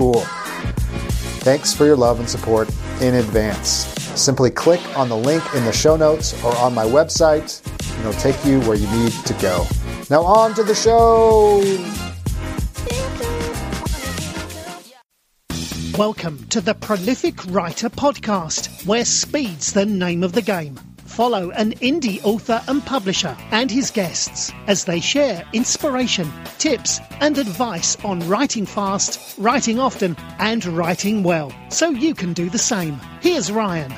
cool. Thanks for your love and support in advance. Simply click on the link in the show notes or on my website, and it'll take you where you need to go. Now, on to the show. Welcome to the Prolific Writer Podcast, where speed's the name of the game follow an indie author and publisher and his guests as they share inspiration, tips, and advice on writing fast, writing often, and writing well, so you can do the same. Here's Ryan.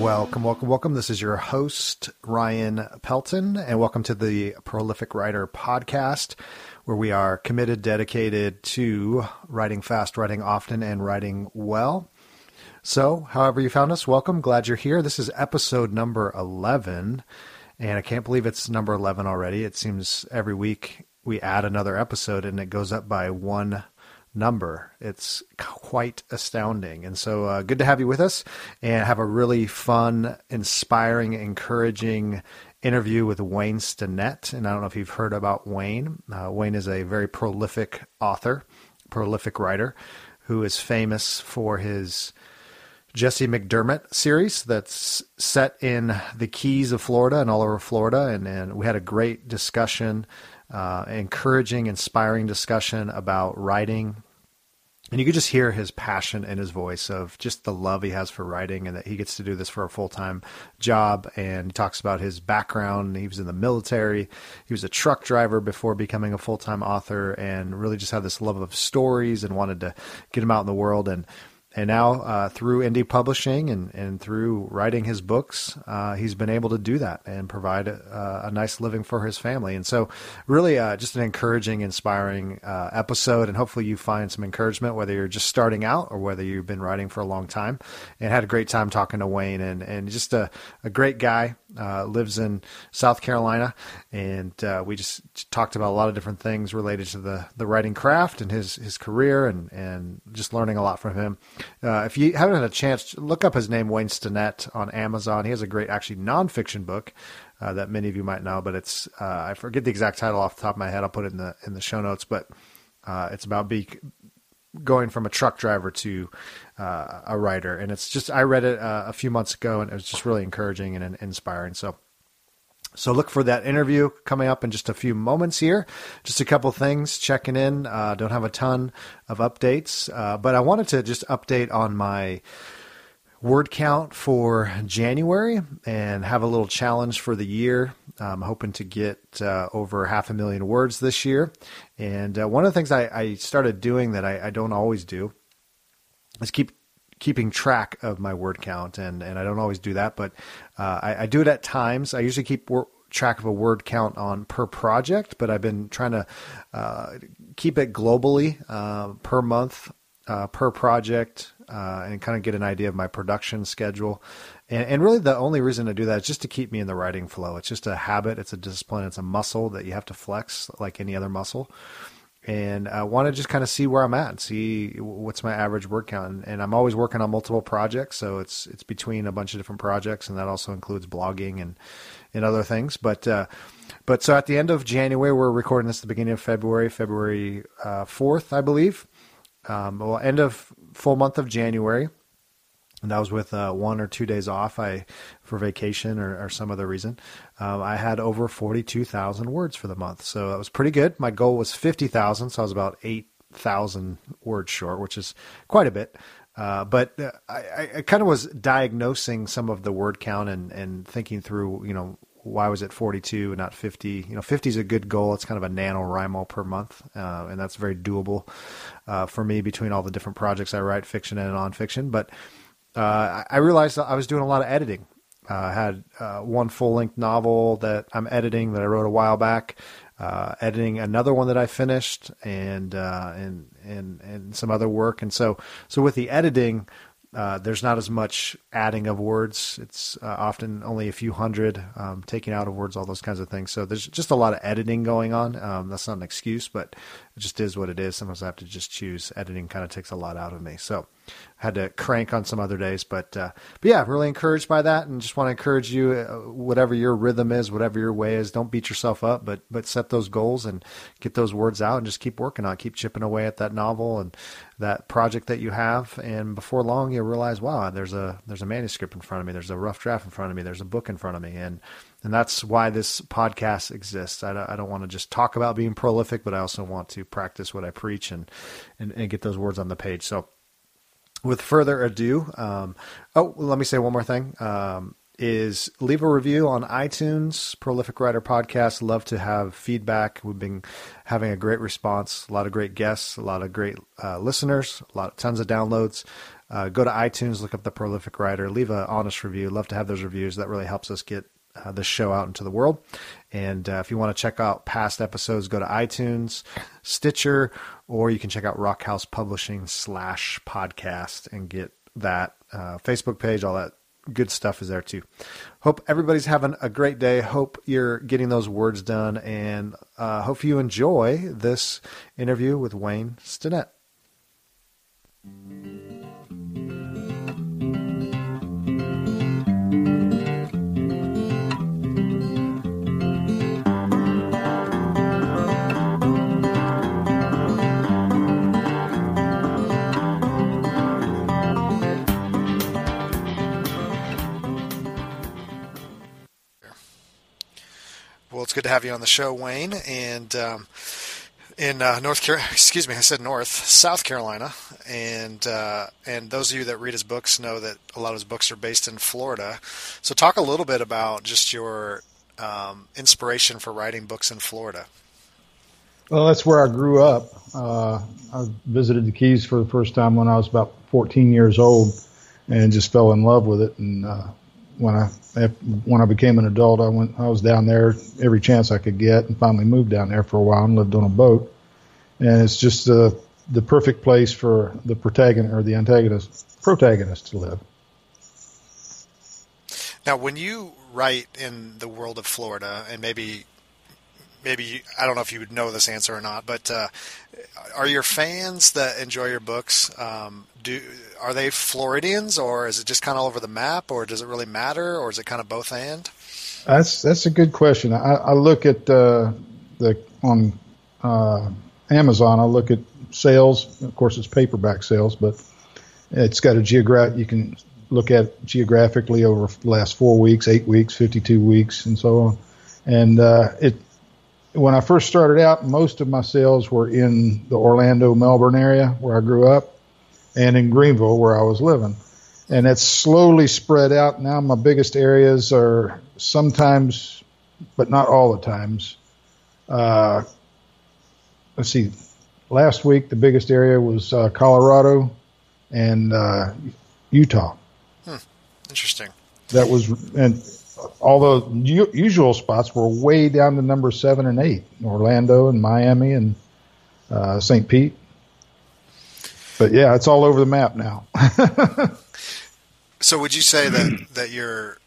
Welcome, welcome, welcome. This is your host, Ryan Pelton, and welcome to the Prolific Writer Podcast, where we are committed, dedicated to writing fast, writing often, and writing well. So, however you found us, welcome. Glad you're here. This is episode number 11, and I can't believe it's number 11 already. It seems every week we add another episode and it goes up by one number. It's quite astounding. And so, uh, good to have you with us and have a really fun, inspiring, encouraging interview with Wayne Stinnett. And I don't know if you've heard about Wayne. Uh, Wayne is a very prolific author, prolific writer who is famous for his Jesse McDermott series that's set in the Keys of Florida and all over Florida. And, and we had a great discussion, uh, encouraging, inspiring discussion about writing. And you could just hear his passion in his voice of just the love he has for writing and that he gets to do this for a full time job. And he talks about his background. He was in the military, he was a truck driver before becoming a full time author, and really just had this love of stories and wanted to get him out in the world. And and now uh, through indie publishing and, and through writing his books, uh, he's been able to do that and provide a, a nice living for his family. And so, really, uh, just an encouraging, inspiring uh, episode. And hopefully, you find some encouragement, whether you're just starting out or whether you've been writing for a long time. And had a great time talking to Wayne, and, and just a, a great guy. Uh, lives in South Carolina, and uh, we just talked about a lot of different things related to the, the writing craft and his, his career, and, and just learning a lot from him. Uh, if you haven't had a chance, look up his name, Wayne Stinnett, on Amazon. He has a great, actually, nonfiction book uh, that many of you might know, but it's uh, I forget the exact title off the top of my head. I'll put it in the in the show notes, but it's about be, going from a truck driver to uh, a writer, and it's just I read it uh, a few months ago, and it was just really encouraging and inspiring. So. So look for that interview coming up in just a few moments here. Just a couple things checking in. Uh, don't have a ton of updates, uh, but I wanted to just update on my word count for January and have a little challenge for the year. I'm hoping to get uh, over half a million words this year. And uh, one of the things I, I started doing that I, I, don't always do is keep keeping track of my word count. And, and I don't always do that, but uh, I, I, do it at times. I usually keep wor- track of a word count on per project, but I've been trying to uh, keep it globally uh, per month. Uh, per project uh, and kind of get an idea of my production schedule. And, and, really, the only reason to do that is just to keep me in the writing flow. It's just a habit, it's a discipline, it's a muscle that you have to flex like any other muscle. And I want to just kind of see where I'm at, see what's my average word count. And I'm always working on multiple projects, so it's it's between a bunch of different projects, and that also includes blogging and in other things. But uh, but so at the end of January, we're recording this at the beginning of February, February uh, fourth, I believe. Um, well, end of full month of January and that was with uh, one or two days off I for vacation or, or some other reason. Um, I had over forty two thousand words for the month, so that was pretty good. My goal was fifty thousand, so I was about eight thousand words short, which is quite a bit. Uh, but uh, I, I kind of was diagnosing some of the word count and, and thinking through, you know, why was it 42 and not 50? You know, 50 is a good goal. It's kind of a NaNoWriMo per month, uh, and that's very doable uh, for me between all the different projects I write, fiction and nonfiction. But uh, I realized I was doing a lot of editing. Uh, I had uh, one full length novel that I'm editing that I wrote a while back. Uh, editing another one that I finished, and and and and some other work. And so so with the editing, uh, there's not as much adding of words. It's uh, often only a few hundred, um, taking out of words, all those kinds of things. So there's just a lot of editing going on. Um, that's not an excuse, but it just is what it is. Sometimes I have to just choose. Editing kind of takes a lot out of me. So had to crank on some other days, but uh, but yeah, really encouraged by that, and just want to encourage you, uh, whatever your rhythm is, whatever your way is, don't beat yourself up, but but set those goals and get those words out, and just keep working on, it. keep chipping away at that novel and that project that you have, and before long you'll realize, wow, there's a there's a manuscript in front of me, there's a rough draft in front of me, there's a book in front of me, and and that's why this podcast exists. I don't, I don't want to just talk about being prolific, but I also want to practice what I preach and, and, and get those words on the page. So, with further ado, um, oh, let me say one more thing. Um, is leave a review on iTunes, Prolific Writer Podcast. Love to have feedback. We've been having a great response, a lot of great guests, a lot of great uh, listeners, a lot, tons of downloads. Uh, go to iTunes, look up the Prolific Writer, leave an honest review. Love to have those reviews. That really helps us get uh, show out into the world. And uh, if you want to check out past episodes, go to iTunes, Stitcher, or you can check out Rockhouse Publishing slash podcast and get that uh, Facebook page. All that good stuff is there too. Hope everybody's having a great day. Hope you're getting those words done, and uh, hope you enjoy this interview with Wayne Stinnett. It's good to have you on the show, Wayne. And um, in uh, North Carolina, excuse me, I said North, South Carolina, and uh, and those of you that read his books know that a lot of his books are based in Florida. So, talk a little bit about just your um, inspiration for writing books in Florida. Well, that's where I grew up. Uh, I visited the Keys for the first time when I was about 14 years old, and just fell in love with it. And uh, when I when I became an adult, I went I was down there every chance I could get, and finally moved down there for a while and lived on a boat. And it's just the the perfect place for the protagonist or the antagonist protagonist to live. Now, when you write in the world of Florida, and maybe maybe I don't know if you would know this answer or not, but uh, are your fans that enjoy your books um, do are they Floridians or is it just kind of over the map or does it really matter or is it kind of both and? That's that's a good question. I, I look at uh, the on uh, Amazon. I look at sales. Of course, it's paperback sales, but it's got a geograph. You can look at geographically over the last four weeks, eight weeks, fifty-two weeks, and so on. And uh, it when I first started out, most of my sales were in the Orlando, Melbourne area where I grew up, and in Greenville where I was living. And it's slowly spread out. Now my biggest areas are sometimes, but not all the times. Uh, let's see. Last week, the biggest area was uh, Colorado and uh, Utah. Hmm. Interesting. That was, and all the usual spots were way down to number seven and eight, Orlando and Miami and uh, St. Pete. But yeah, it's all over the map now. so would you say that that you're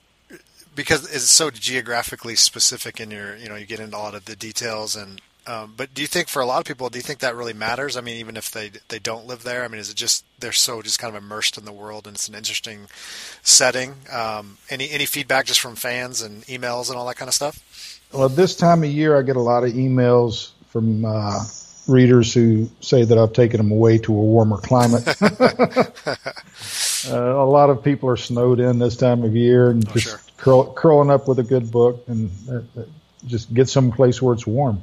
because it's so geographically specific in your you know you get into a lot of the details and um, but do you think for a lot of people, do you think that really matters? I mean, even if they they don't live there, I mean, is it just they're so just kind of immersed in the world and it's an interesting setting? Um, any any feedback just from fans and emails and all that kind of stuff? Well, this time of year, I get a lot of emails from uh, readers who say that I've taken them away to a warmer climate. uh, a lot of people are snowed in this time of year and oh, just sure. curl, curling up with a good book and uh, just get someplace where it's warm.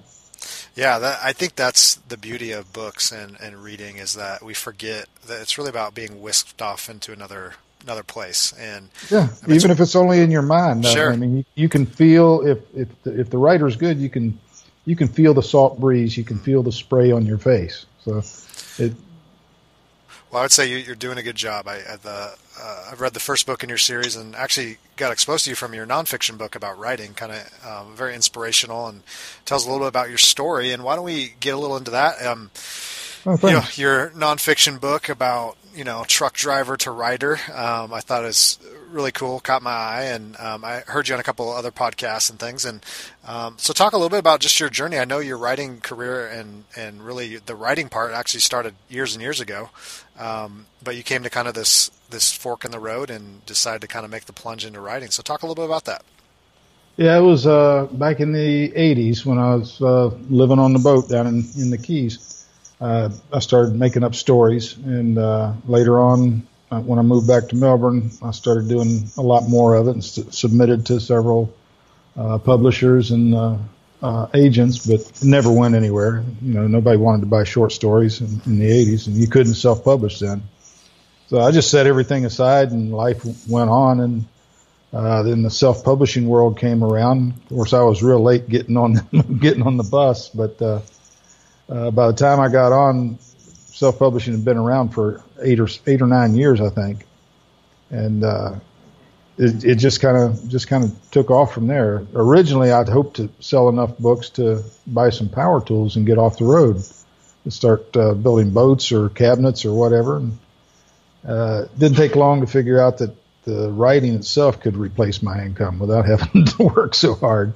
Yeah, that, I think that's the beauty of books and, and reading is that we forget that it's really about being whisked off into another another place. And yeah, I mean, even if it's only in your mind. Sure. I mean, you, you can feel if if the, if the writer's good, you can you can feel the salt breeze, you can feel the spray on your face. So it well, I would say you, are doing a good job. I, I the, uh, I've read the first book in your series and actually got exposed to you from your nonfiction book about writing, kind of um, very inspirational and tells a little bit about your story. And why don't we get a little into that? Um, oh, you know, your nonfiction book about you know truck driver to writer. Um, I thought it was really cool, caught my eye, and um, I heard you on a couple other podcasts and things. And um, so, talk a little bit about just your journey. I know your writing career and and really the writing part actually started years and years ago, um, but you came to kind of this this fork in the road and decided to kind of make the plunge into writing. So, talk a little bit about that. Yeah, it was uh, back in the '80s when I was uh, living on the boat down in, in the Keys. Uh, I started making up stories, and uh, later on, uh, when I moved back to Melbourne, I started doing a lot more of it and submitted to several uh, publishers and uh, agents, but never went anywhere. You know, nobody wanted to buy short stories in, in the 80s, and you couldn't self-publish then. So I just set everything aside, and life went on, and uh, then the self-publishing world came around. Of course, I was real late getting on getting on the bus, but uh, uh, by the time I got on, self-publishing had been around for eight or eight or nine years, I think, and uh, it, it just kind of just kind of took off from there. Originally, I'd hoped to sell enough books to buy some power tools and get off the road, and start uh, building boats or cabinets or whatever. And, uh, didn't take long to figure out that the writing itself could replace my income without having to work so hard.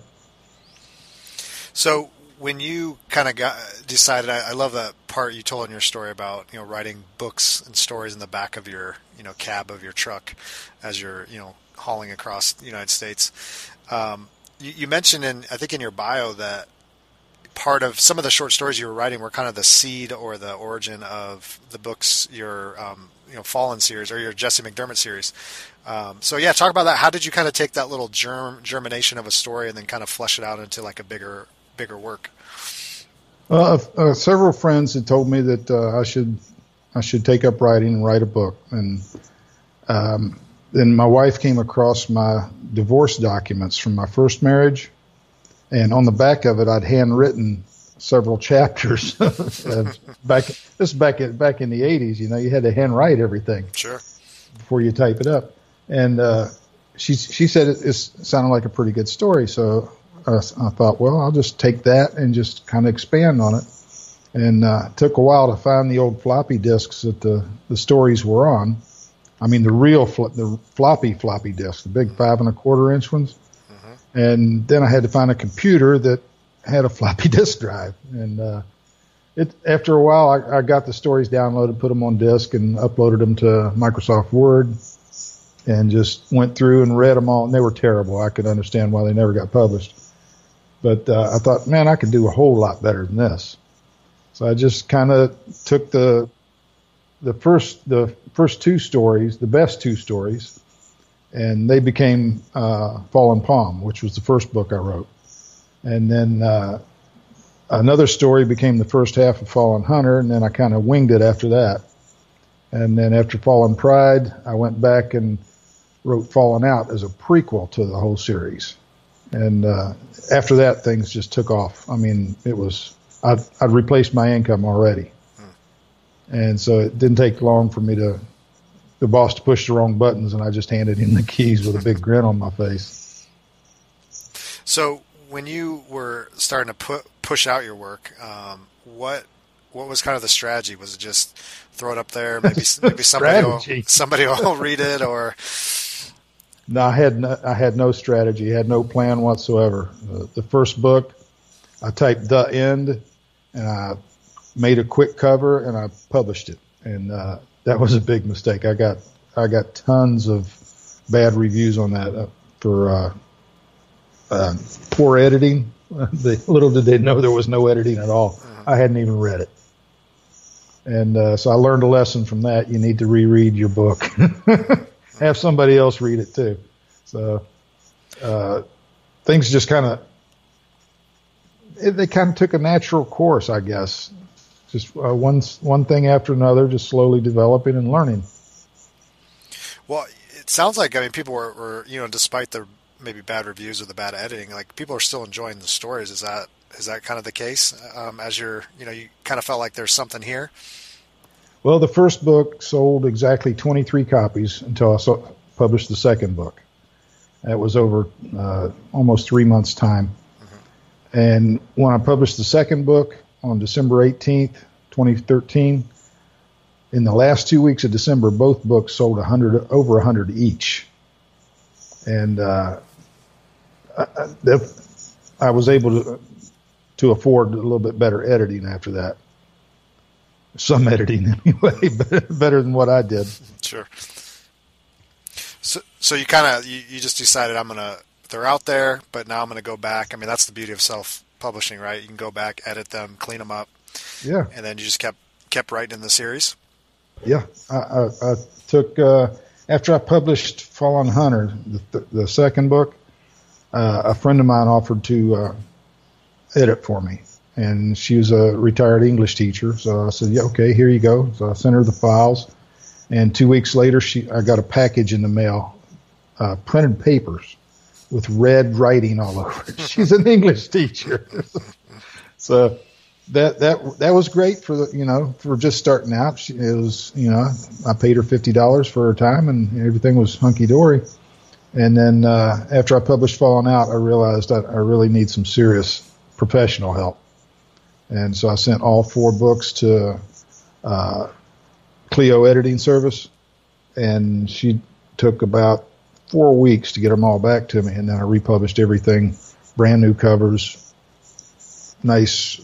So when you kind of got decided, I, I, love that part you told in your story about you know writing books and stories in the back of your you know cab of your truck as you're you know hauling across the United States. Um, you, you, mentioned in I think in your bio that part of some of the short stories you were writing were kind of the seed or the origin of the books your um, you know Fallen series or your Jesse McDermott series. Um, so yeah, talk about that. How did you kind of take that little germ germination of a story and then kind of flesh it out into like a bigger bigger work? Uh, uh, several friends had told me that uh, I should I should take up writing and write a book, and um, then my wife came across my divorce documents from my first marriage, and on the back of it, I'd handwritten several chapters. back this back in, back in the '80s, you know, you had to handwrite everything. Sure. Before you type it up, and uh, she she said it, it sounded like a pretty good story, so I, I thought, well, I'll just take that and just kind of expand on it. And uh, it took a while to find the old floppy disks that the, the stories were on. I mean, the real fl- the floppy floppy disks, the big five and a quarter inch ones. Mm-hmm. And then I had to find a computer that had a floppy disk drive. And uh, it after a while, I, I got the stories downloaded, put them on disk, and uploaded them to Microsoft Word, and just went through and read them all. And they were terrible. I could understand why they never got published. But uh, I thought, man, I could do a whole lot better than this. So I just kind of took the the first the first two stories, the best two stories, and they became uh, Fallen Palm, which was the first book I wrote. And then uh, another story became the first half of Fallen Hunter, and then I kind of winged it after that. And then after Fallen Pride, I went back and wrote Fallen Out as a prequel to the whole series and uh, after that, things just took off. I mean, it was I'd, I'd replaced my income already. And so it didn't take long for me to the boss to push the wrong buttons, and I just handed him the keys with a big grin on my face. So, when you were starting to put push out your work, um, what what was kind of the strategy? Was it just throw it up there? Maybe maybe somebody will, somebody will read it, or no, I had no, I had no strategy, had no plan whatsoever. Uh, the first book, I typed the end and I made a quick cover and I published it. And uh, that was a big mistake. I got I got tons of bad reviews on that uh, for uh, uh, poor editing. the, little did they know there was no editing at all. I hadn't even read it. And uh, so I learned a lesson from that. You need to reread your book. Have somebody else read it too. So uh, things just kind of they kind of took a natural course, I guess. Just uh, one one thing after another, just slowly developing and learning. Well, it sounds like I mean people were, were you know despite the maybe bad reviews or the bad editing, like people are still enjoying the stories. Is that is that kind of the case? Um, as you're you know you kind of felt like there's something here. Well, the first book sold exactly 23 copies until I saw, published the second book. That was over uh, almost three months' time. Mm-hmm. And when I published the second book on December 18th, 2013, in the last two weeks of December, both books sold 100 over 100 each. And uh, I, I was able to to afford a little bit better editing after that. Some editing anyway, better than what I did. Sure. So, so you kind of you, you just decided I'm gonna they're out there, but now I'm gonna go back. I mean, that's the beauty of self publishing, right? You can go back, edit them, clean them up. Yeah. And then you just kept kept writing in the series. Yeah, I, I, I took uh, after I published Fallen Hunter, the, the second book. Uh, a friend of mine offered to uh, edit for me, and she was a retired English teacher. So I said, "Yeah, okay, here you go." So I sent her the files, and two weeks later, she I got a package in the mail, uh, printed papers with red writing all over. She's an English teacher, so that that that was great for the you know for just starting out. She, it was you know I paid her fifty dollars for her time and everything was hunky dory. And then uh, after I published Fallen Out, I realized that I really need some serious professional help. And so I sent all four books to uh, Clio Editing Service, and she took about four weeks to get them all back to me. And then I republished everything, brand new covers, nice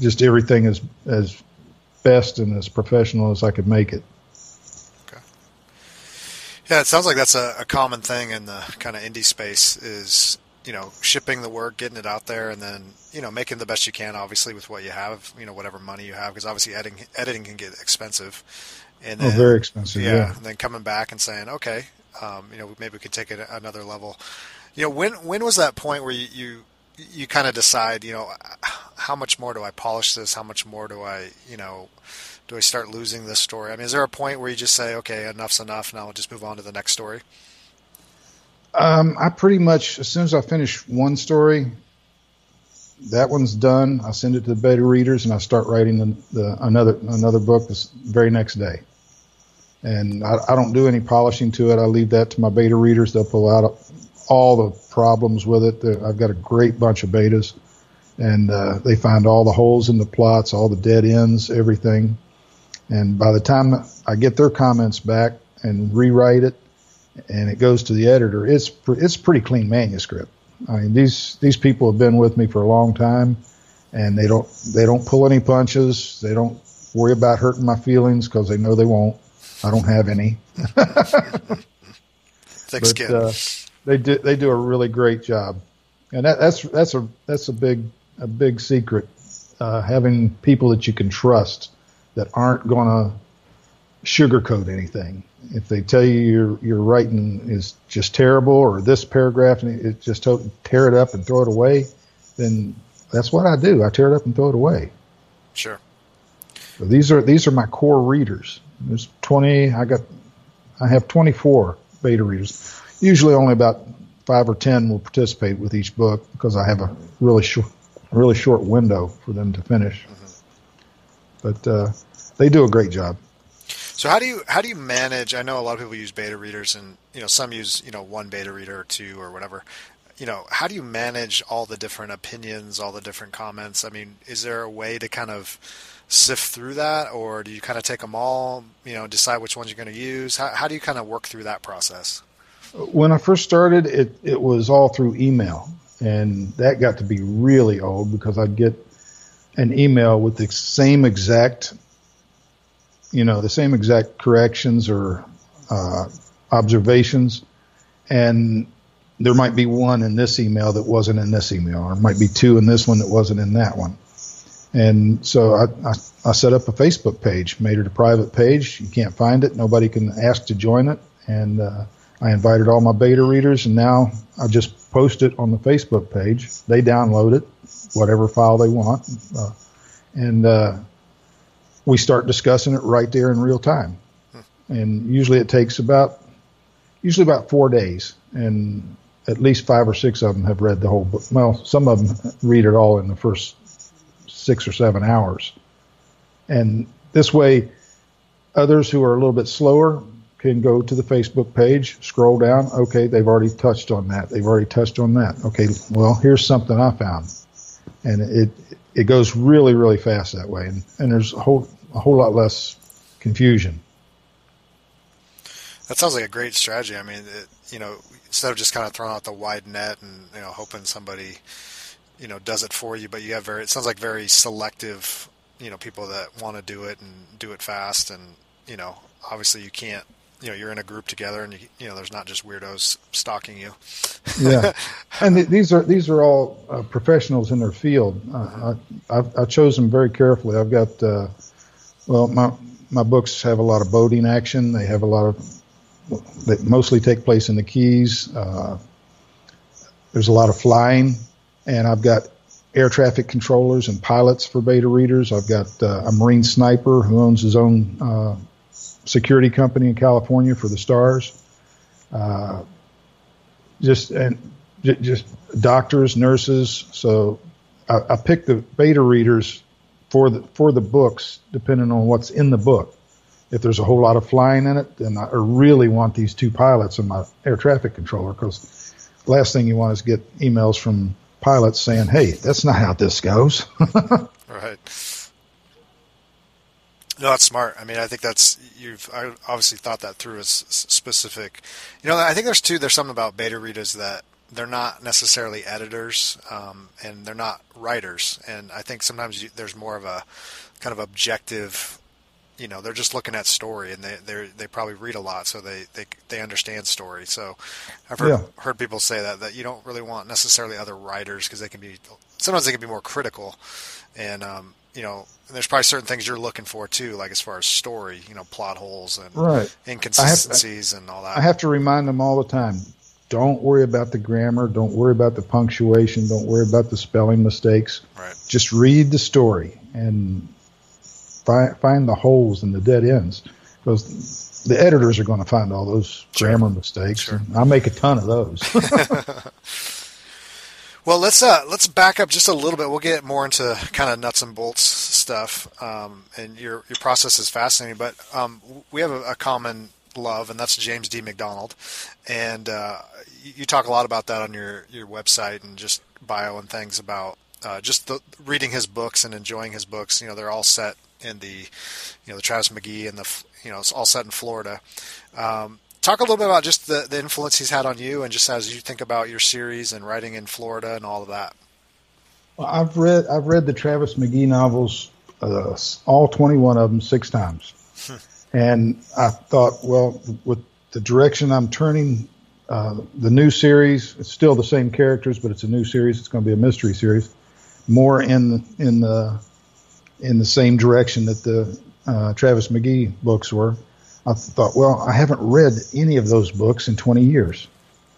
just everything as as best and as professional as I could make it. Okay. Yeah, it sounds like that's a, a common thing in the kind of indie space is you know shipping the work, getting it out there, and then you know making the best you can, obviously with what you have, you know whatever money you have, because obviously editing editing can get expensive. And then, oh, very expensive. Yeah, yeah, and then coming back and saying, okay, um, you know maybe we could take it another level. You know when when was that point where you, you you kind of decide, you know, how much more do I polish this? How much more do I, you know, do I start losing this story? I mean, is there a point where you just say, okay, enough's enough, now I'll just move on to the next story? Um, I pretty much, as soon as I finish one story, that one's done. I send it to the beta readers, and I start writing the, the another another book the very next day. And I, I don't do any polishing to it. I leave that to my beta readers. They'll pull out all the problems with it. I've got a great bunch of betas, and uh, they find all the holes in the plots, all the dead ends, everything. And by the time I get their comments back and rewrite it, and it goes to the editor, it's it's pretty clean manuscript. I mean, these these people have been with me for a long time, and they don't they don't pull any punches. They don't worry about hurting my feelings because they know they won't. I don't have any. Thanks, but, uh, they do they do a really great job, and that, that's that's a that's a big a big secret. Uh, having people that you can trust that aren't going to sugarcoat anything. If they tell you your your writing is just terrible or this paragraph and it just tear it up and throw it away, then that's what I do. I tear it up and throw it away. Sure. So these are these are my core readers. There's 20. I got I have 24 beta readers usually only about five or ten will participate with each book because I have a really short, really short window for them to finish. But uh, they do a great job. So how do you how do you manage? I know a lot of people use beta readers, and you know some use you know one beta reader or two or whatever. You know, how do you manage all the different opinions, all the different comments? I mean, is there a way to kind of sift through that, or do you kind of take them all? You know, decide which ones you're going to use. How, how do you kind of work through that process? when I first started, it, it was all through email. and that got to be really old because I'd get an email with the same exact, you know, the same exact corrections or uh, observations, and there might be one in this email that wasn't in this email, or might be two in this one that wasn't in that one. And so I, I, I set up a Facebook page, made it a private page. You can't find it. Nobody can ask to join it. And uh, I invited all my beta readers, and now I just post it on the Facebook page. They download it, whatever file they want, uh, and uh, we start discussing it right there in real time. And usually it takes about usually about four days, and at least five or six of them have read the whole book. Well, some of them read it all in the first six or seven hours. And this way, others who are a little bit slower can go to the Facebook page, scroll down. Okay, they've already touched on that. They've already touched on that. Okay, well, here's something I found. And it, it goes really, really fast that way. And, and there's a whole, a whole lot less confusion. That sounds like a great strategy. I mean, it, you know, instead of just kind of throwing out the wide net and, you know, hoping somebody, you know, does it for you, but you have very, it sounds like very selective, you know, people that want to do it and do it fast. And, you know, obviously you can't, you know, you're in a group together and, you, you know, there's not just weirdos stalking you. yeah. And th- these are, these are all uh, professionals in their field. Uh, I, I've, I chose them very carefully. I've got, uh, well, my, my books have a lot of boating action. They have a lot of that mostly take place in the Keys. Uh, there's a lot of flying, and I've got air traffic controllers and pilots for beta readers. I've got uh, a Marine sniper who owns his own uh, security company in California for the stars. Uh, just and j- just doctors, nurses. So I, I picked the beta readers for the for the books depending on what's in the book. If there's a whole lot of flying in it, then I really want these two pilots in my air traffic controller because last thing you want is get emails from pilots saying, "Hey, that's not how this goes." right. No, that's smart. I mean, I think that's you've obviously thought that through as specific. You know, I think there's two. There's something about beta readers that they're not necessarily editors, um, and they're not writers. And I think sometimes you, there's more of a kind of objective you know they're just looking at story and they they they probably read a lot so they they they understand story so i've heard, yeah. heard people say that that you don't really want necessarily other writers because they can be sometimes they can be more critical and um you know there's probably certain things you're looking for too like as far as story you know plot holes and right. inconsistencies and all that i have to remind them all the time don't worry about the grammar don't worry about the punctuation don't worry about the spelling mistakes right. just read the story and find, find the holes and the dead ends because the editors are going to find all those sure. grammar mistakes. Sure. I make a ton of those. well, let's uh, let's back up just a little bit. We'll get more into kind of nuts and bolts stuff, um, and your your process is fascinating. But um, we have a, a, common love, and that's James D. MacDonald, and uh, you, you talk a lot about that on your your website and just bio and things about uh, just the, reading his books and enjoying his books. You know, they're all set in the, you know, the Travis McGee and the, you know, it's all set in Florida. Um, talk a little bit about just the, the influence he's had on you, and just as you think about your series and writing in Florida and all of that. Well, I've read I've read the Travis McGee novels, uh, all twenty one of them, six times, hmm. and I thought, well, with the direction I'm turning uh, the new series, it's still the same characters, but it's a new series. It's going to be a mystery series, more in in the in the same direction that the uh, Travis McGee books were. I thought, well, I haven't read any of those books in 20 years.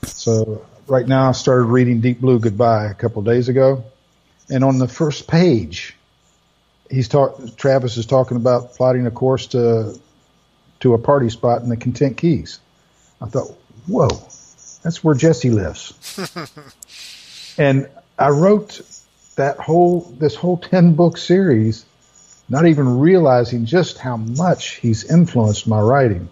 So right now I started reading Deep Blue Goodbye a couple of days ago. And on the first page, he's talk, Travis is talking about plotting a course to, to a party spot in the Content Keys. I thought, whoa, that's where Jesse lives. and I wrote that whole, this whole 10 book series not even realizing just how much he's influenced my writing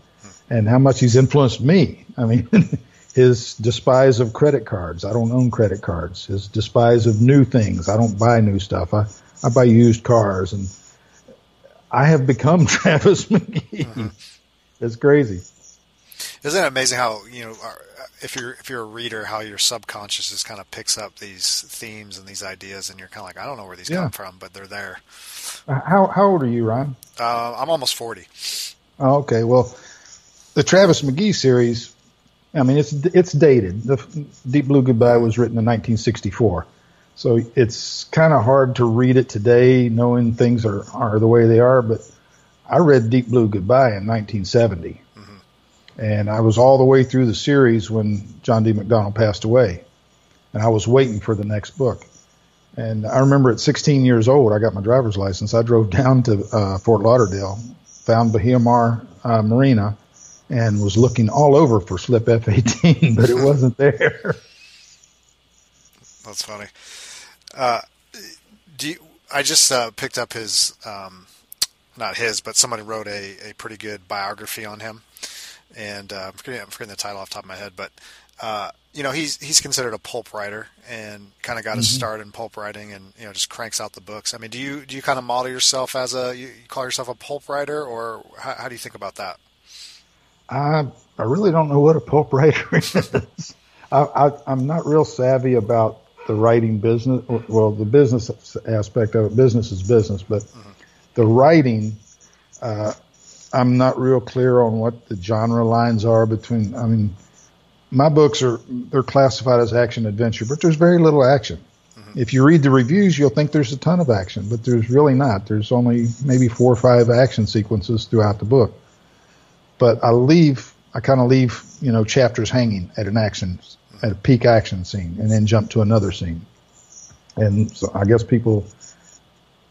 and how much he's influenced me. I mean, his despise of credit cards. I don't own credit cards. His despise of new things. I don't buy new stuff. I, I buy used cars and I have become Travis McGee. Mm-hmm. It's crazy. Isn't it amazing how, you know, our, if you're if you're a reader, how your subconscious just kind of picks up these themes and these ideas, and you're kind of like, I don't know where these yeah. come from, but they're there. Uh, how how old are you, Ryan? Uh, I'm almost forty. Oh, okay. Well, the Travis McGee series. I mean, it's it's dated. The Deep Blue Goodbye was written in 1964, so it's kind of hard to read it today, knowing things are are the way they are. But I read Deep Blue Goodbye in 1970 and I was all the way through the series when John D. MacDonald passed away. And I was waiting for the next book. And I remember at 16 years old, I got my driver's license. I drove down to uh, Fort Lauderdale, found Bahia Mar uh, Marina, and was looking all over for Slip F-18, but it wasn't there. That's funny. Uh, do you, I just uh, picked up his, um, not his, but somebody wrote a, a pretty good biography on him and uh, I'm, forgetting, I'm forgetting the title off the top of my head, but uh, you know he's he's considered a pulp writer and kind of got mm-hmm. his start in pulp writing and you know just cranks out the books. I mean, do you do you kind of model yourself as a you, call yourself a pulp writer or how, how do you think about that? I I really don't know what a pulp writer is. I, I, am not real savvy about the writing business. Well, the business aspect of it, business is business, but mm-hmm. the writing, uh, I'm not real clear on what the genre lines are between. I mean, my books are they're classified as action adventure, but there's very little action. Mm-hmm. If you read the reviews, you'll think there's a ton of action, but there's really not. There's only maybe four or five action sequences throughout the book. But I leave, I kind of leave, you know, chapters hanging at an action, at a peak action scene, and then jump to another scene. And so I guess people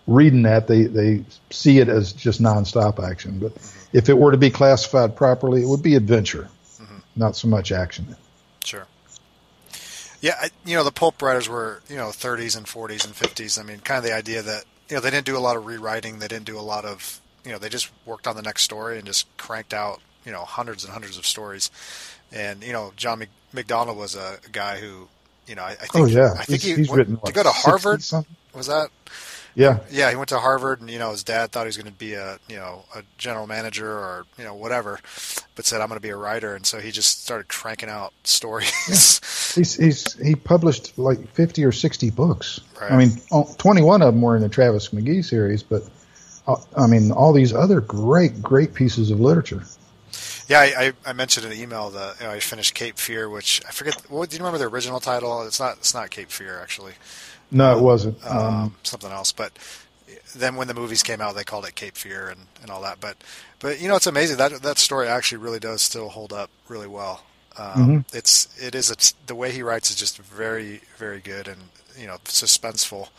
reading that, they, they see it as just nonstop action. But mm-hmm. if it were to be classified properly, it would be adventure, mm-hmm. not so much action. Sure. Yeah, you know, the pulp writers were, you know, 30s and 40s and 50s. I mean, kind of the idea that, you know, they didn't do a lot of rewriting. They didn't do a lot of, you know, they just worked on the next story and just cranked out, you know, hundreds and hundreds of stories. And, you know, John MacDonald was a guy who, you know, I, I think, oh, yeah. I think he's, he he's went, written, to go to Harvard. Was that? Yeah. Yeah, he went to Harvard, and you know his dad thought he was going to be a you know a general manager or you know whatever, but said I'm going to be a writer, and so he just started cranking out stories. Yeah. He's, he's he published like 50 or 60 books. Right. I mean, 21 of them were in the Travis McGee series, but uh, I mean all these other great great pieces of literature. Yeah, I, I mentioned in the email that you know, I finished Cape Fear, which I forget. What do you remember the original title? It's not. It's not Cape Fear actually. No, it wasn't. Um, um, something else. But then when the movies came out, they called it Cape Fear and, and all that. But but you know, it's amazing that that story actually really does still hold up really well. Um, mm-hmm. It's it is it's, the way he writes is just very very good and you know suspenseful.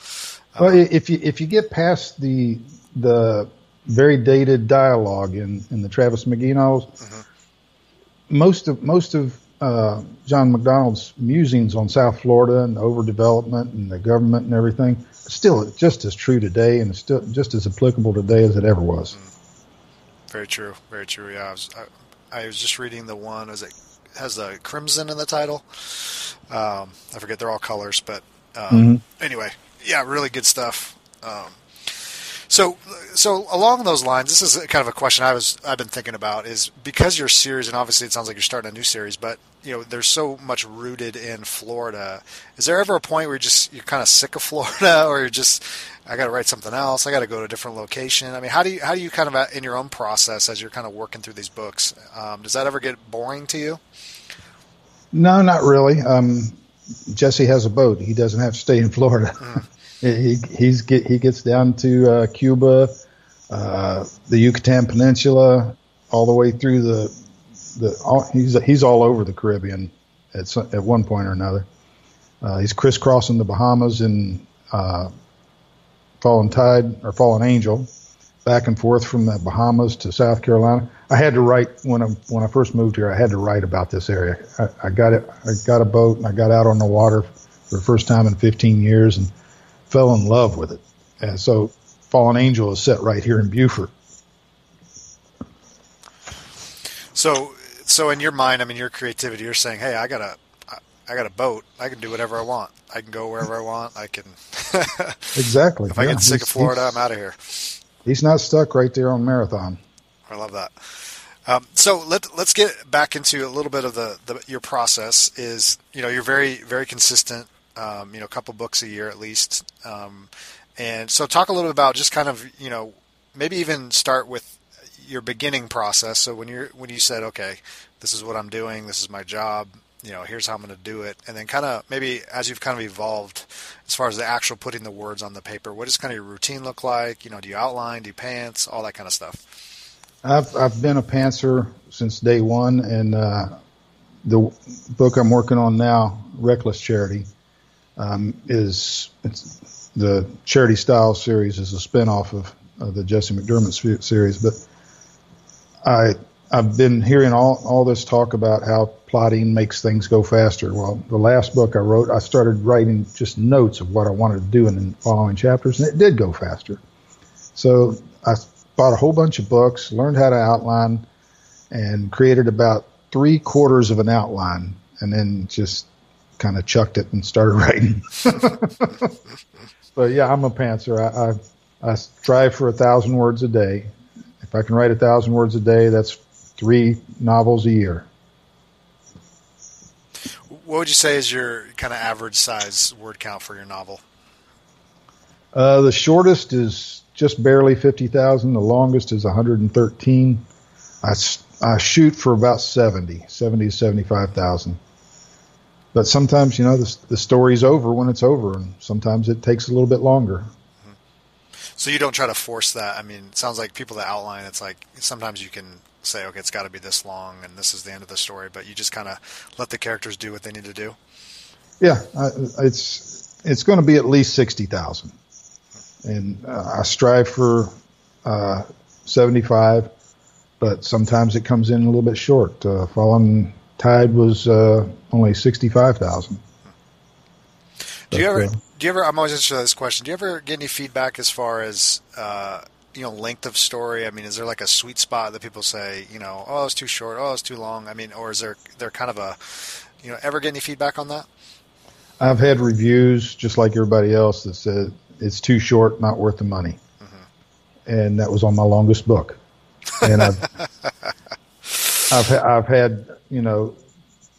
Well, um, if you if you get past the the very dated dialogue in in the Travis McGee novels, mm-hmm. most of most of uh, John MacDonald's musings on South Florida and overdevelopment and the government and everything still just as true today and still just as applicable today as it ever was. Mm. Very true. Very true. Yeah, I was, I, I was just reading the one. Is it has the crimson in the title? Um, I forget. They're all colors, but um, mm-hmm. anyway, yeah, really good stuff. Um, so, so along those lines, this is kind of a question I was I've been thinking about is because your series, and obviously it sounds like you're starting a new series, but you know there's so much rooted in Florida. Is there ever a point where you're just you're kind of sick of Florida, or you're just I got to write something else, I got to go to a different location? I mean, how do you how do you kind of uh, in your own process as you're kind of working through these books? Um, does that ever get boring to you? No, not really. Um, Jesse has a boat; he doesn't have to stay in Florida. Mm. He he's get, he gets down to uh, Cuba, uh, the Yucatan Peninsula, all the way through the the. All, he's he's all over the Caribbean at some, at one point or another. Uh, he's crisscrossing the Bahamas and uh, Fallen Tide or Fallen Angel, back and forth from the Bahamas to South Carolina. I had to write when I when I first moved here. I had to write about this area. I, I got it. I got a boat and I got out on the water for the first time in 15 years and fell in love with it. And so Fallen Angel is set right here in Beaufort. So, so in your mind, I mean, your creativity, you're saying, "Hey, I got a, I got a boat. I can do whatever I want. I can go wherever I want. I can." exactly. If I get sick of Florida, I'm out of here. He's not stuck right there on Marathon. I love that. Um, so let let's get back into a little bit of the, the your process. Is you know you're very very consistent. Um, you know, a couple books a year at least. Um, and so talk a little bit about just kind of you know maybe even start with your beginning process. So when you're when you said okay, this is what I'm doing, this is my job. You know, here's how I'm going to do it, and then kind of maybe as you've kind of evolved as far as the actual putting the words on the paper, what does kind of your routine look like? You know, do you outline, do you pants, all that kind of stuff? I've I've been a pantser since day one, and uh, the book I'm working on now, Reckless Charity, um, is it's the Charity Styles series is a spinoff of, of the Jesse McDermott series. But I I've been hearing all all this talk about how plotting makes things go faster. Well, the last book I wrote, I started writing just notes of what I wanted to do in the following chapters, and it did go faster. So I bought a whole bunch of books, learned how to outline, and created about three quarters of an outline, and then just kind of chucked it and started writing. but yeah, I'm a pantser. I, I, I strive for a thousand words a day. I can write a thousand words a day, that's three novels a year. What would you say is your kind of average size word count for your novel? Uh, the shortest is just barely 50,000. The longest is 113. I, I shoot for about 70, 70 to 75,000. But sometimes, you know, the, the story's over when it's over, and sometimes it takes a little bit longer. So you don't try to force that. I mean, it sounds like people that outline, it's like sometimes you can say, okay, it's got to be this long, and this is the end of the story. But you just kind of let the characters do what they need to do. Yeah, it's it's going to be at least sixty thousand and uh, I strive for uh, 75, but sometimes it comes in a little bit short. Uh, Fallen Tide was uh, only 65,000. Do you ever? Do you ever? I'm always interested in this question. Do you ever get any feedback as far as uh, you know length of story? I mean, is there like a sweet spot that people say, you know, oh, it's too short, oh, it's too long? I mean, or is there there kind of a, you know, ever get any feedback on that? I've had reviews just like everybody else that said it's too short, not worth the money. Mm-hmm. And that was on my longest book. And I've, I've, I've had, you know,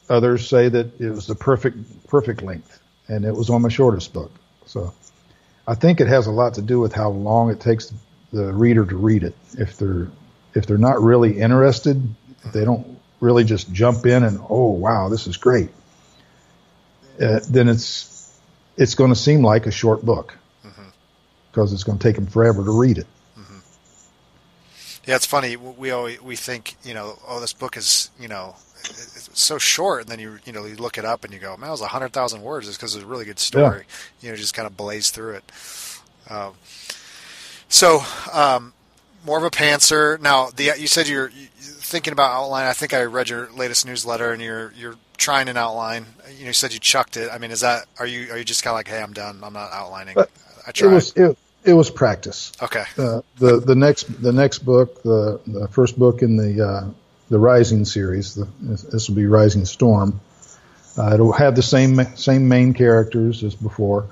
others say that it was the perfect, perfect length and it was on my shortest book. So I think it has a lot to do with how long it takes the reader to read it. If they're, if they're not really interested, if they don't really just jump in and, oh, wow, this is great. Uh, then it's, it's going to seem like a short book because it's going to take them forever to read it. Mm-hmm. Yeah, it's funny. We always we think you know, oh, this book is you know it's so short, and then you you know you look it up and you go, man, it was a hundred thousand words. It's because it's a really good story. Yeah. You know, just kind of blaze through it. Um, so, um, more of a pantser. Now, the you said you're thinking about outline. I think I read your latest newsletter, and you're you're trying an outline. You, know, you said you chucked it. I mean, is that are you are you just kind of like, hey, I'm done. I'm not outlining. I tried. It was it, it was practice. Okay. Uh, the the next the next book, the the first book in the uh, the Rising series, the, this will be Rising Storm. Uh, it'll have the same same main characters as before,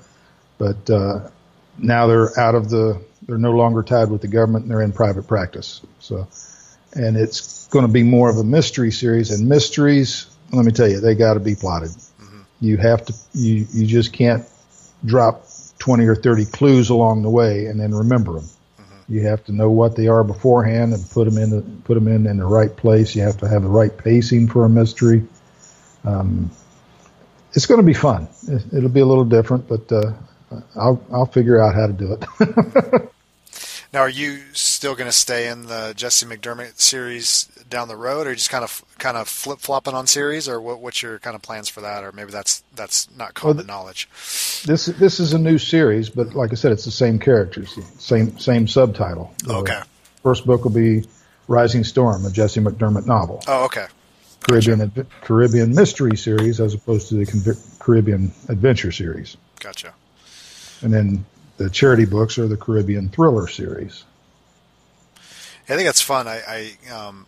but uh, now they're out of the they're no longer tied with the government and they're in private practice. So, and it's going to be more of a mystery series. And mysteries, let me tell you, they got to be plotted. Mm-hmm. You have to you you just can't drop 20 or 30 clues along the way and then remember them. You have to know what they are beforehand and put them in the, put them in in the right place. You have to have the right pacing for a mystery. Um, it's going to be fun. It'll be a little different, but uh, I'll I'll figure out how to do it. now, are you still going to stay in the Jesse McDermott series down the road, or just kind of kind of flip flopping on series, or what, what's your kind of plans for that, or maybe that's that's not common well, knowledge. This this is a new series, but like I said, it's the same characters, same same subtitle. Okay. first book will be Rising Storm, a Jesse McDermott novel. Oh, okay. Caribbean gotcha. Caribbean mystery series as opposed to the Caribbean adventure series. Gotcha. And then the charity books are the Caribbean thriller series. I think that's fun. I, I um,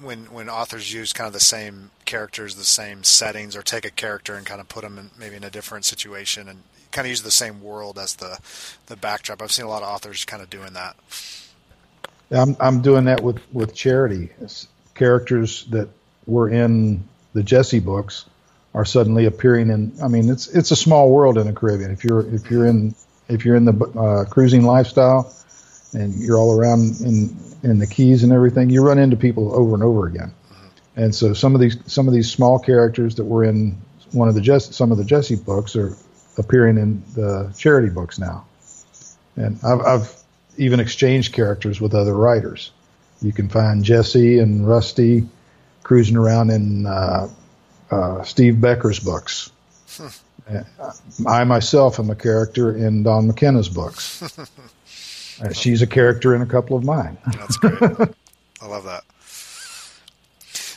when when authors use kind of the same characters, the same settings, or take a character and kind of put them in maybe in a different situation and kind of use the same world as the the backdrop. I've seen a lot of authors kind of doing that. I'm I'm doing that with with charity characters that were in the Jesse books are suddenly appearing in. I mean, it's it's a small world in the Caribbean. If you're if you're in if you're in the uh, cruising lifestyle and you're all around in in the Keys and everything, you run into people over and over again. And so some of these some of these small characters that were in one of the Jesse, some of the Jesse books are appearing in the charity books now. And I've, I've even exchanged characters with other writers. You can find Jesse and Rusty cruising around in uh, uh, Steve Becker's books. I myself am a character in Dawn McKenna's books. uh, she's a character in a couple of mine. That's great. I love that.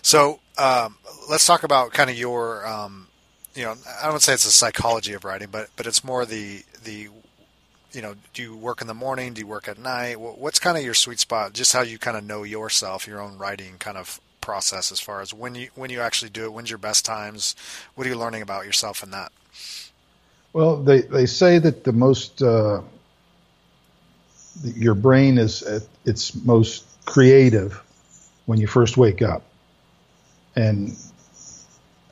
So um, let's talk about kind of your, um, you know, I don't say it's the psychology of writing, but but it's more the the, you know, do you work in the morning? Do you work at night? What's kind of your sweet spot? Just how you kind of know yourself, your own writing kind of process, as far as when you when you actually do it. When's your best times? What are you learning about yourself in that? Well, they they say that the most uh, your brain is at its most creative when you first wake up and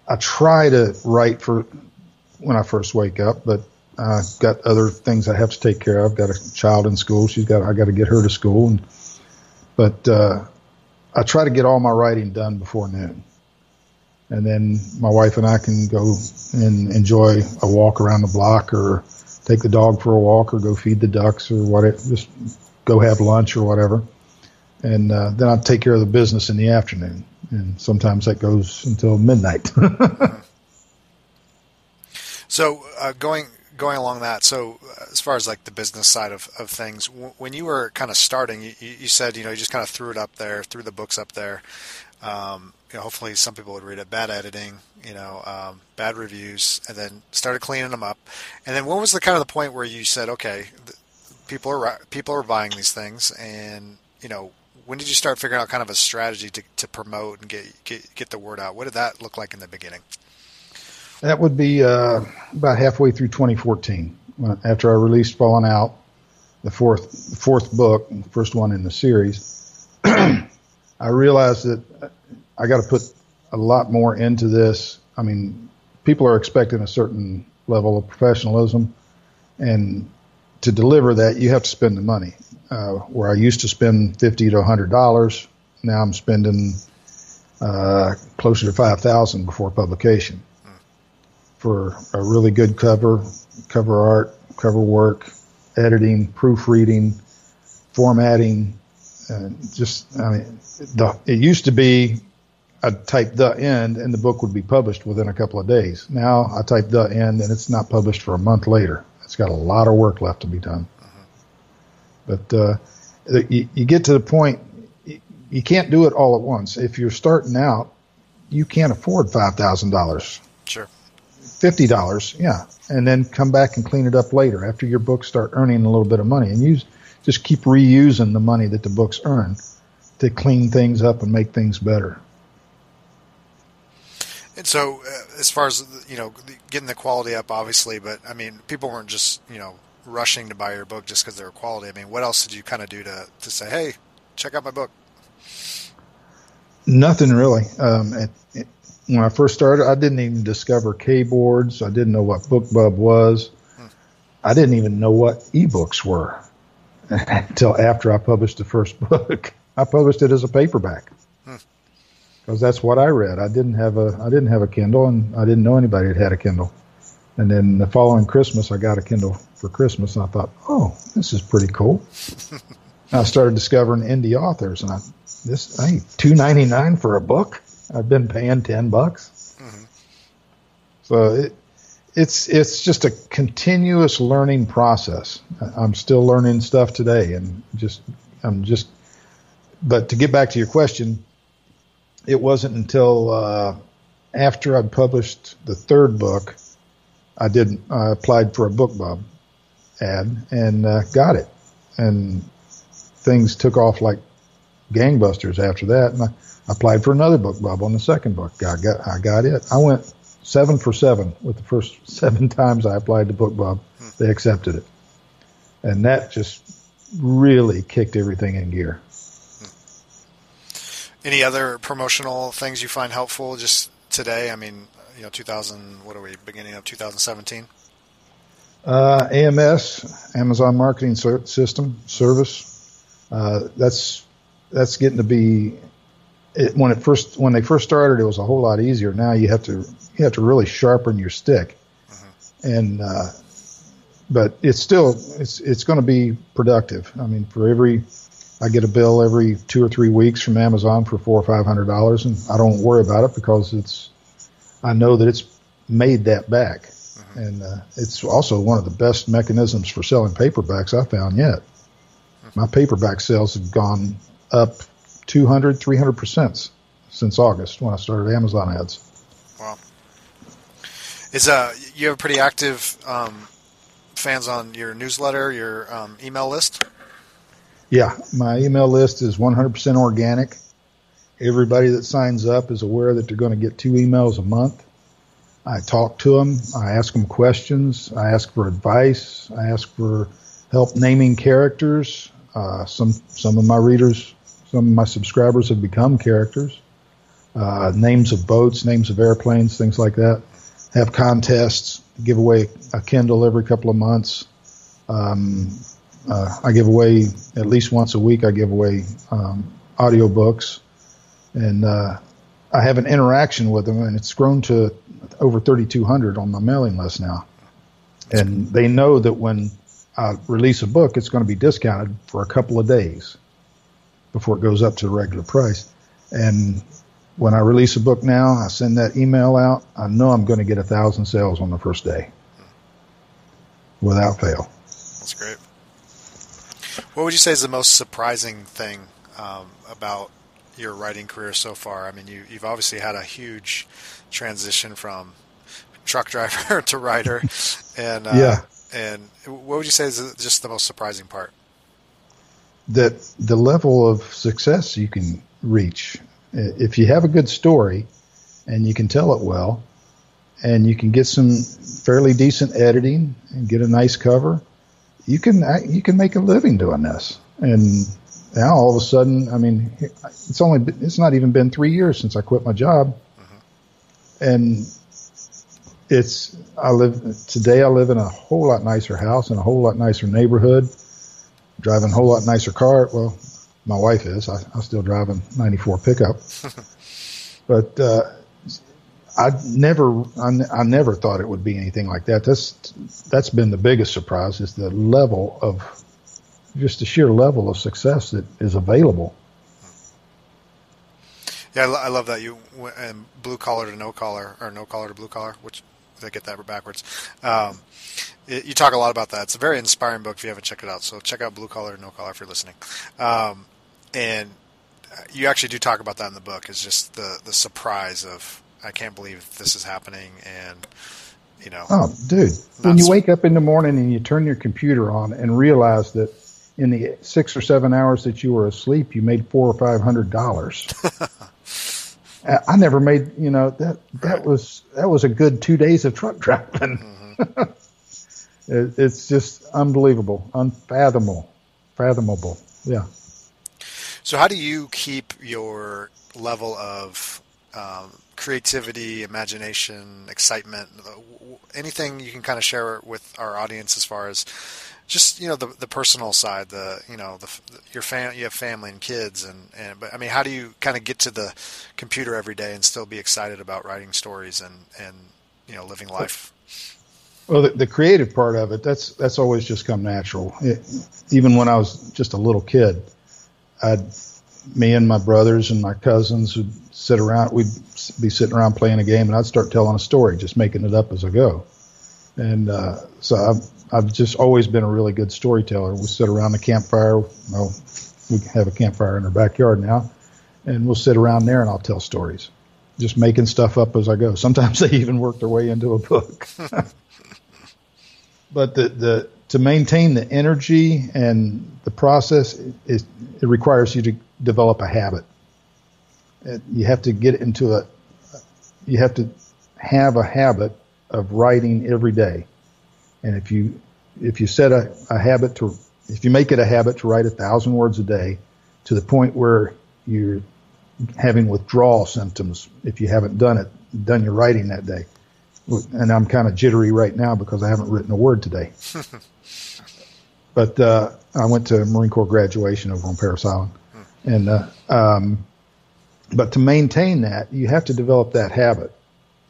I try to write for when I first wake up, but I've got other things I have to take care of. I've got a child in school. She's got, I got to get her to school. And, but, uh, I try to get all my writing done before noon. And then my wife and I can go and enjoy a walk around the block or take the dog for a walk or go feed the ducks or whatever, just go have lunch or whatever. And, uh, then I take care of the business in the afternoon and sometimes that goes until midnight. so uh, going going along that, so uh, as far as like the business side of, of things, w- when you were kind of starting, you, you, said you know you just kind of threw it up there, threw the books up there. Um, you know, hopefully some people would read it. Bad editing, you know, um, bad reviews, and then started cleaning them up. And then, what was the kind of the point where you said, okay, people are people are buying these things, and you know, when did you start figuring out kind of a strategy to, to promote and get, get get the word out? What did that look like in the beginning? That would be uh, about halfway through 2014, after I released Fallen Out, the fourth fourth book, first one in the series. I realized that I got to put a lot more into this. I mean, people are expecting a certain level of professionalism, and to deliver that, you have to spend the money. Uh, where I used to spend fifty to hundred dollars, now I'm spending uh, closer to five thousand before publication for a really good cover, cover art, cover work, editing, proofreading, formatting. and just, I mean, the, it used to be I'd type the end and the book would be published within a couple of days. Now I type the end and it's not published for a month later. It's got a lot of work left to be done. But uh, you, you get to the point you can't do it all at once. If you're starting out, you can't afford five thousand dollars. Sure. Fifty dollars, yeah, and then come back and clean it up later after your books start earning a little bit of money, and you just keep reusing the money that the books earn to clean things up and make things better. And so, uh, as far as you know, getting the quality up, obviously, but I mean, people weren't just you know rushing to buy your book just because they were quality. I mean, what else did you kind of do to to say, hey, check out my book? Nothing really. Um, it, it, when I first started, I didn't even discover KBoards. I didn't know what BookBub was. Hmm. I didn't even know what ebooks were until after I published the first book. I published it as a paperback because hmm. that's what I read. I didn't have a I didn't have a Kindle, and I didn't know anybody that had a Kindle. And then the following Christmas, I got a Kindle for Christmas, and I thought, oh, this is pretty cool. I started discovering indie authors, and I this hey two ninety nine for a book. I've been paying ten bucks. Mm-hmm. So it, it's it's just a continuous learning process. I'm still learning stuff today, and just I'm just. But to get back to your question, it wasn't until uh, after I'd published the third book I did I applied for a BookBub ad and uh, got it, and things took off like gangbusters after that. And I applied for another BookBub on the second book. I got I got it. I went seven for seven with the first seven times I applied to BookBub. Hmm. They accepted it, and that just really kicked everything in gear. Any other promotional things you find helpful just today? I mean, you know, 2000. What are we? Beginning of 2017. Uh, AMS, Amazon Marketing System Service. Uh, that's that's getting to be it, when it first when they first started, it was a whole lot easier. Now you have to you have to really sharpen your stick, mm-hmm. and uh, but it's still it's it's going to be productive. I mean, for every I get a bill every two or three weeks from Amazon for four or five hundred dollars, and I don't worry about it because it's I know that it's made that back, mm-hmm. and uh, it's also one of the best mechanisms for selling paperbacks I found yet. Mm-hmm. My paperback sales have gone up 200, 300 percent since August when I started Amazon ads. Wow. Is uh you have pretty active um, fans on your newsletter, your um, email list? Yeah, my email list is 100% organic. Everybody that signs up is aware that they're going to get two emails a month. I talk to them. I ask them questions. I ask for advice. I ask for help naming characters. Uh, some some of my readers some of my subscribers have become characters. Uh, names of boats, names of airplanes, things like that. Have contests, give away a Kindle every couple of months. Um, uh, I give away at least once a week. I give away um, audiobooks, and uh, I have an interaction with them, and it's grown to over 3,200 on my mailing list now. And they know that when I release a book, it's going to be discounted for a couple of days before it goes up to the regular price. And when I release a book now, I send that email out. I know I'm going to get a thousand sales on the first day without fail. That's great. What would you say is the most surprising thing um, about your writing career so far? I mean, you, you've obviously had a huge transition from truck driver to writer, and uh, yeah. And what would you say is just the most surprising part? That the level of success you can reach if you have a good story and you can tell it well and you can get some fairly decent editing and get a nice cover you can you can make a living doing this. And now all of a sudden i mean it's only it's not even been 3 years since i quit my job. Mm-hmm. and it's i live today i live in a whole lot nicer house in a whole lot nicer neighborhood driving a whole lot nicer car. Well, my wife is. I, I still driving a '94 pickup, but uh, I never, I, I never thought it would be anything like that. That's that's been the biggest surprise is the level of just the sheer level of success that is available. Yeah, I love that you and blue collar to no collar or no collar to blue collar, which I get that backwards. Um, it, you talk a lot about that. It's a very inspiring book if you haven't checked it out. So check out Blue Collar No Collar if you're listening. Um, and you actually do talk about that in the book. It's just the the surprise of I can't believe this is happening, and you know. Oh, dude! When you wake up in the morning and you turn your computer on and realize that in the six or seven hours that you were asleep, you made four or five hundred dollars. I never made, you know, that that right. was that was a good two days of truck driving. Mm-hmm. it, it's just unbelievable, unfathomable, fathomable. Yeah. So, how do you keep your level of um, creativity, imagination, excitement, anything you can kind of share with our audience as far as just you know the the personal side, the you know the, your fam you have family and kids, and and but I mean, how do you kind of get to the computer every day and still be excited about writing stories and and you know living life? Well, the, the creative part of it that's that's always just come natural. It, even when I was just a little kid, I'd me and my brothers and my cousins would sit around. We'd be sitting around playing a game, and I'd start telling a story, just making it up as I go. And uh, so I've I've just always been a really good storyteller. We sit around the campfire. Well, we have a campfire in our backyard now, and we'll sit around there and I'll tell stories, just making stuff up as I go. Sometimes they even work their way into a book. but the the to maintain the energy and the process, it, it requires you to develop a habit. It, you have to get into a, you have to have a habit of writing every day. And if you if you set a, a habit to if you make it a habit to write a thousand words a day to the point where you're having withdrawal symptoms if you haven't done it, done your writing that day. And I'm kind of jittery right now because I haven't written a word today. but uh, I went to Marine Corps graduation over on Parris Island, and uh, um, but to maintain that, you have to develop that habit.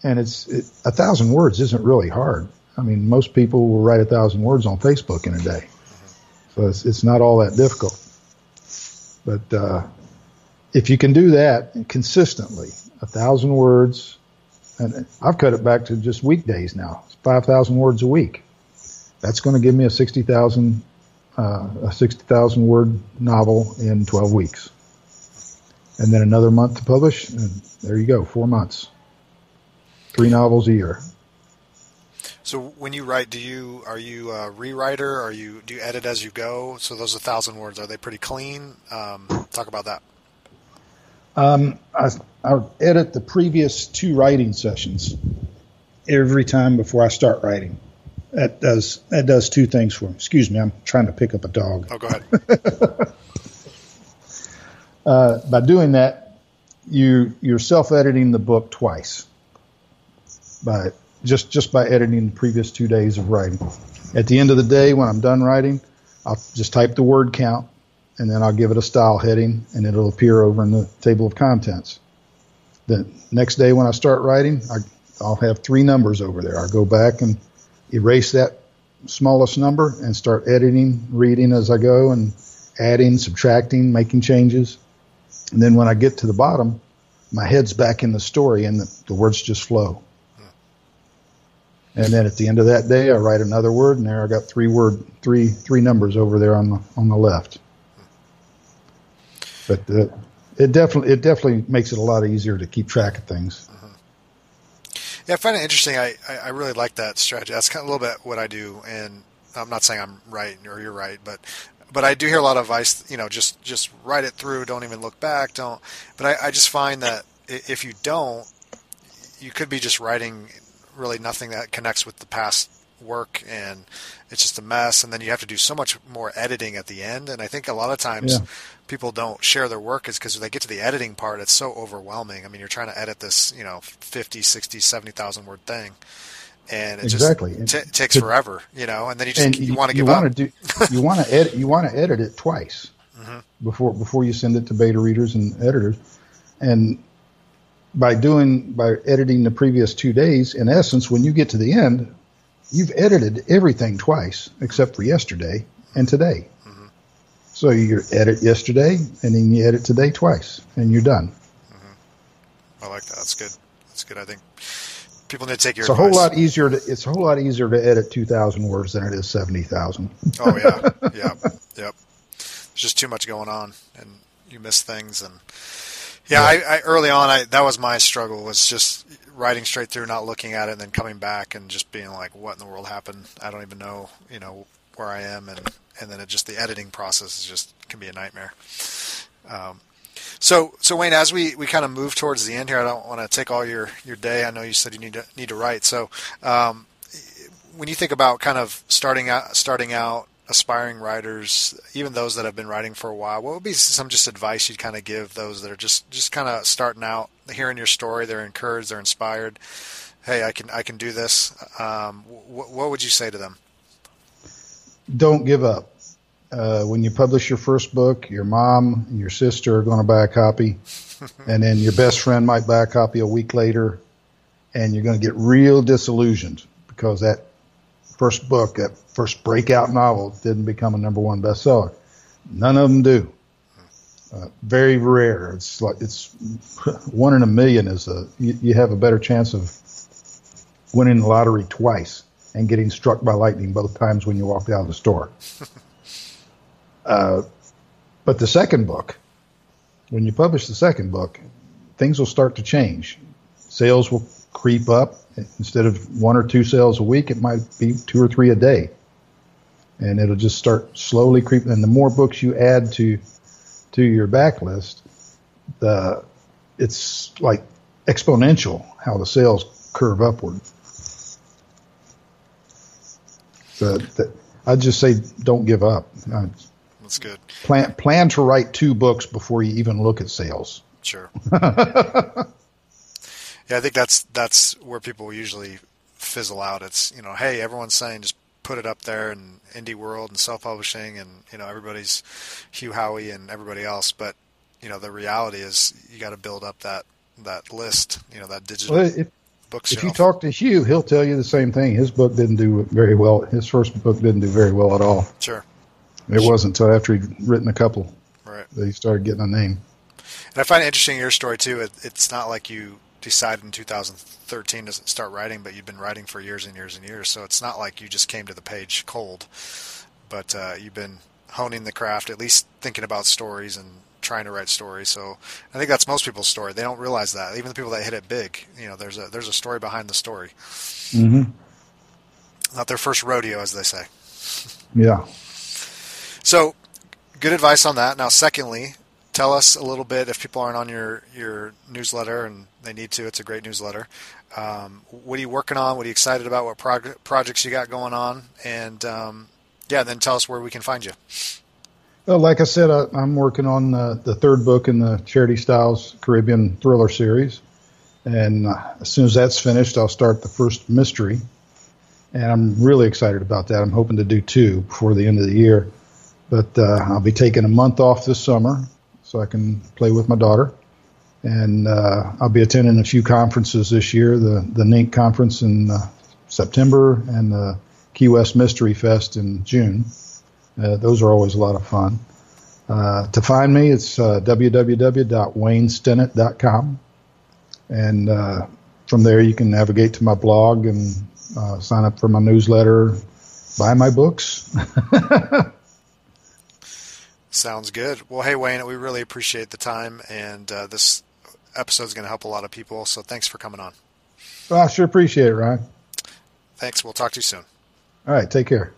And it's it, a thousand words isn't really hard. I mean, most people will write a thousand words on Facebook in a day, so it's it's not all that difficult. But uh, if you can do that consistently, a thousand words, and I've cut it back to just weekdays now. Five thousand words a week. That's going to give me a sixty thousand uh, a sixty thousand word novel in twelve weeks and then another month to publish, and there you go, four months, three novels a year. So when you write, do you are you a rewriter? Are you do you edit as you go? So those a thousand words are they pretty clean? Um, talk about that. Um, I, I edit the previous two writing sessions every time before I start writing. That does that does two things for me. Excuse me, I'm trying to pick up a dog. Oh, go ahead. uh, by doing that, you you're self-editing the book twice. By just just by editing the previous two days of writing. At the end of the day, when I'm done writing, I'll just type the word count, and then I'll give it a style heading, and it'll appear over in the table of contents. The next day, when I start writing, I, I'll have three numbers over there. I'll go back and erase that smallest number and start editing, reading as I go, and adding, subtracting, making changes. And then when I get to the bottom, my head's back in the story and the, the words just flow. And then at the end of that day, I write another word, and there I got three word, three three numbers over there on the on the left. But uh, it definitely it definitely makes it a lot easier to keep track of things. Yeah, I find it interesting. I, I, I really like that strategy. That's kind of a little bit what I do, and I'm not saying I'm right or you're right, but but I do hear a lot of advice. You know, just just write it through. Don't even look back. Don't. But I, I just find that if you don't, you could be just writing really nothing that connects with the past work and it's just a mess and then you have to do so much more editing at the end and i think a lot of times yeah. people don't share their work is because when they get to the editing part it's so overwhelming i mean you're trying to edit this you know 50 60 70000 word thing and it exactly. just t- takes to, forever, you know. And then you just you, you want to give you up. Do, you want to edit. You want to edit it twice mm-hmm. before before you send it to beta readers and editors. And by doing by editing the previous two days, in essence, when you get to the end, you've edited everything twice except for yesterday and today. Mm-hmm. So you edit yesterday and then you edit today twice, and you're done. Mm-hmm. I like that. That's good. That's good. I think people need to take your. It's advice. a whole lot easier to. It's a whole lot easier to edit two thousand words than it is seventy thousand. oh yeah, yeah, yep. There's just too much going on, and you miss things. And yeah. I, I early on, I that was my struggle was just writing straight through, not looking at it, and then coming back and just being like, "What in the world happened? I don't even know." You know where I am, and and then it just the editing process is just can be a nightmare. Um, so, so Wayne, as we, we kind of move towards the end here, I don't want to take all your, your day. I know you said you need to need to write. So, um, when you think about kind of starting out, starting out, aspiring writers, even those that have been writing for a while, what would be some just advice you'd kind of give those that are just just kind of starting out, hearing your story, they're encouraged, they're inspired. Hey, I can I can do this. Um, wh- what would you say to them? Don't give up uh, when you publish your first book, your mom and your sister are going to buy a copy, and then your best friend might buy a copy a week later, and you're going to get real disillusioned because that first book, that first breakout novel, didn't become a number one bestseller. None of them do. Uh, very rare. It's like it's one in a million. Is a you, you have a better chance of winning the lottery twice and getting struck by lightning both times when you walk out of the store. Uh, but the second book, when you publish the second book, things will start to change. Sales will creep up. Instead of one or two sales a week, it might be two or three a day. And it'll just start slowly creeping. And the more books you add to to your backlist, the it's like exponential how the sales curve upward. So I'd just say don't give up. That's good. Plan plan to write two books before you even look at sales. Sure. yeah, I think that's that's where people usually fizzle out. It's you know, hey, everyone's saying just put it up there in indie world and self publishing, and you know everybody's Hugh Howey and everybody else. But you know the reality is you got to build up that that list. You know that digital well, if, bookshelf. If you talk to Hugh, he'll tell you the same thing. His book didn't do very well. His first book didn't do very well at all. Sure. It sure. wasn't until after he'd written a couple right. that he started getting a name. And I find it interesting your story too. It, it's not like you decided in 2013 to start writing, but you've been writing for years and years and years. So it's not like you just came to the page cold, but uh, you've been honing the craft, at least thinking about stories and trying to write stories. So I think that's most people's story. They don't realize that. Even the people that hit it big, you know, there's a there's a story behind the story. Mm-hmm. Not their first rodeo, as they say. Yeah. So, good advice on that. Now, secondly, tell us a little bit if people aren't on your your newsletter and they need to. It's a great newsletter. Um, what are you working on? What are you excited about? What prog- projects you got going on? And um, yeah, then tell us where we can find you. Well, like I said, I, am working on uh, the third book in the Charity Styles Caribbean Thriller series, and uh, as soon as that's finished, I'll start the first mystery. And I'm really excited about that. I'm hoping to do two before the end of the year. But uh, I'll be taking a month off this summer so I can play with my daughter. And uh, I'll be attending a few conferences this year the, the NINC conference in uh, September and the Key West Mystery Fest in June. Uh, those are always a lot of fun. Uh, to find me, it's uh, www.waynestinnett.com. And uh, from there, you can navigate to my blog and uh, sign up for my newsletter, buy my books. Sounds good. Well, hey, Wayne, we really appreciate the time, and uh, this episode is going to help a lot of people. So thanks for coming on. Well, I sure appreciate it, Ryan. Thanks. We'll talk to you soon. All right. Take care.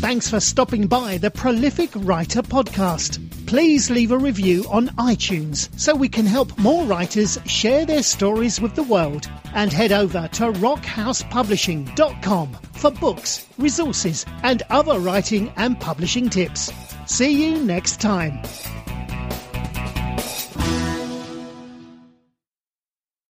Thanks for stopping by the Prolific Writer Podcast. Please leave a review on iTunes so we can help more writers share their stories with the world. And head over to rockhousepublishing.com for books, resources, and other writing and publishing tips. See you next time.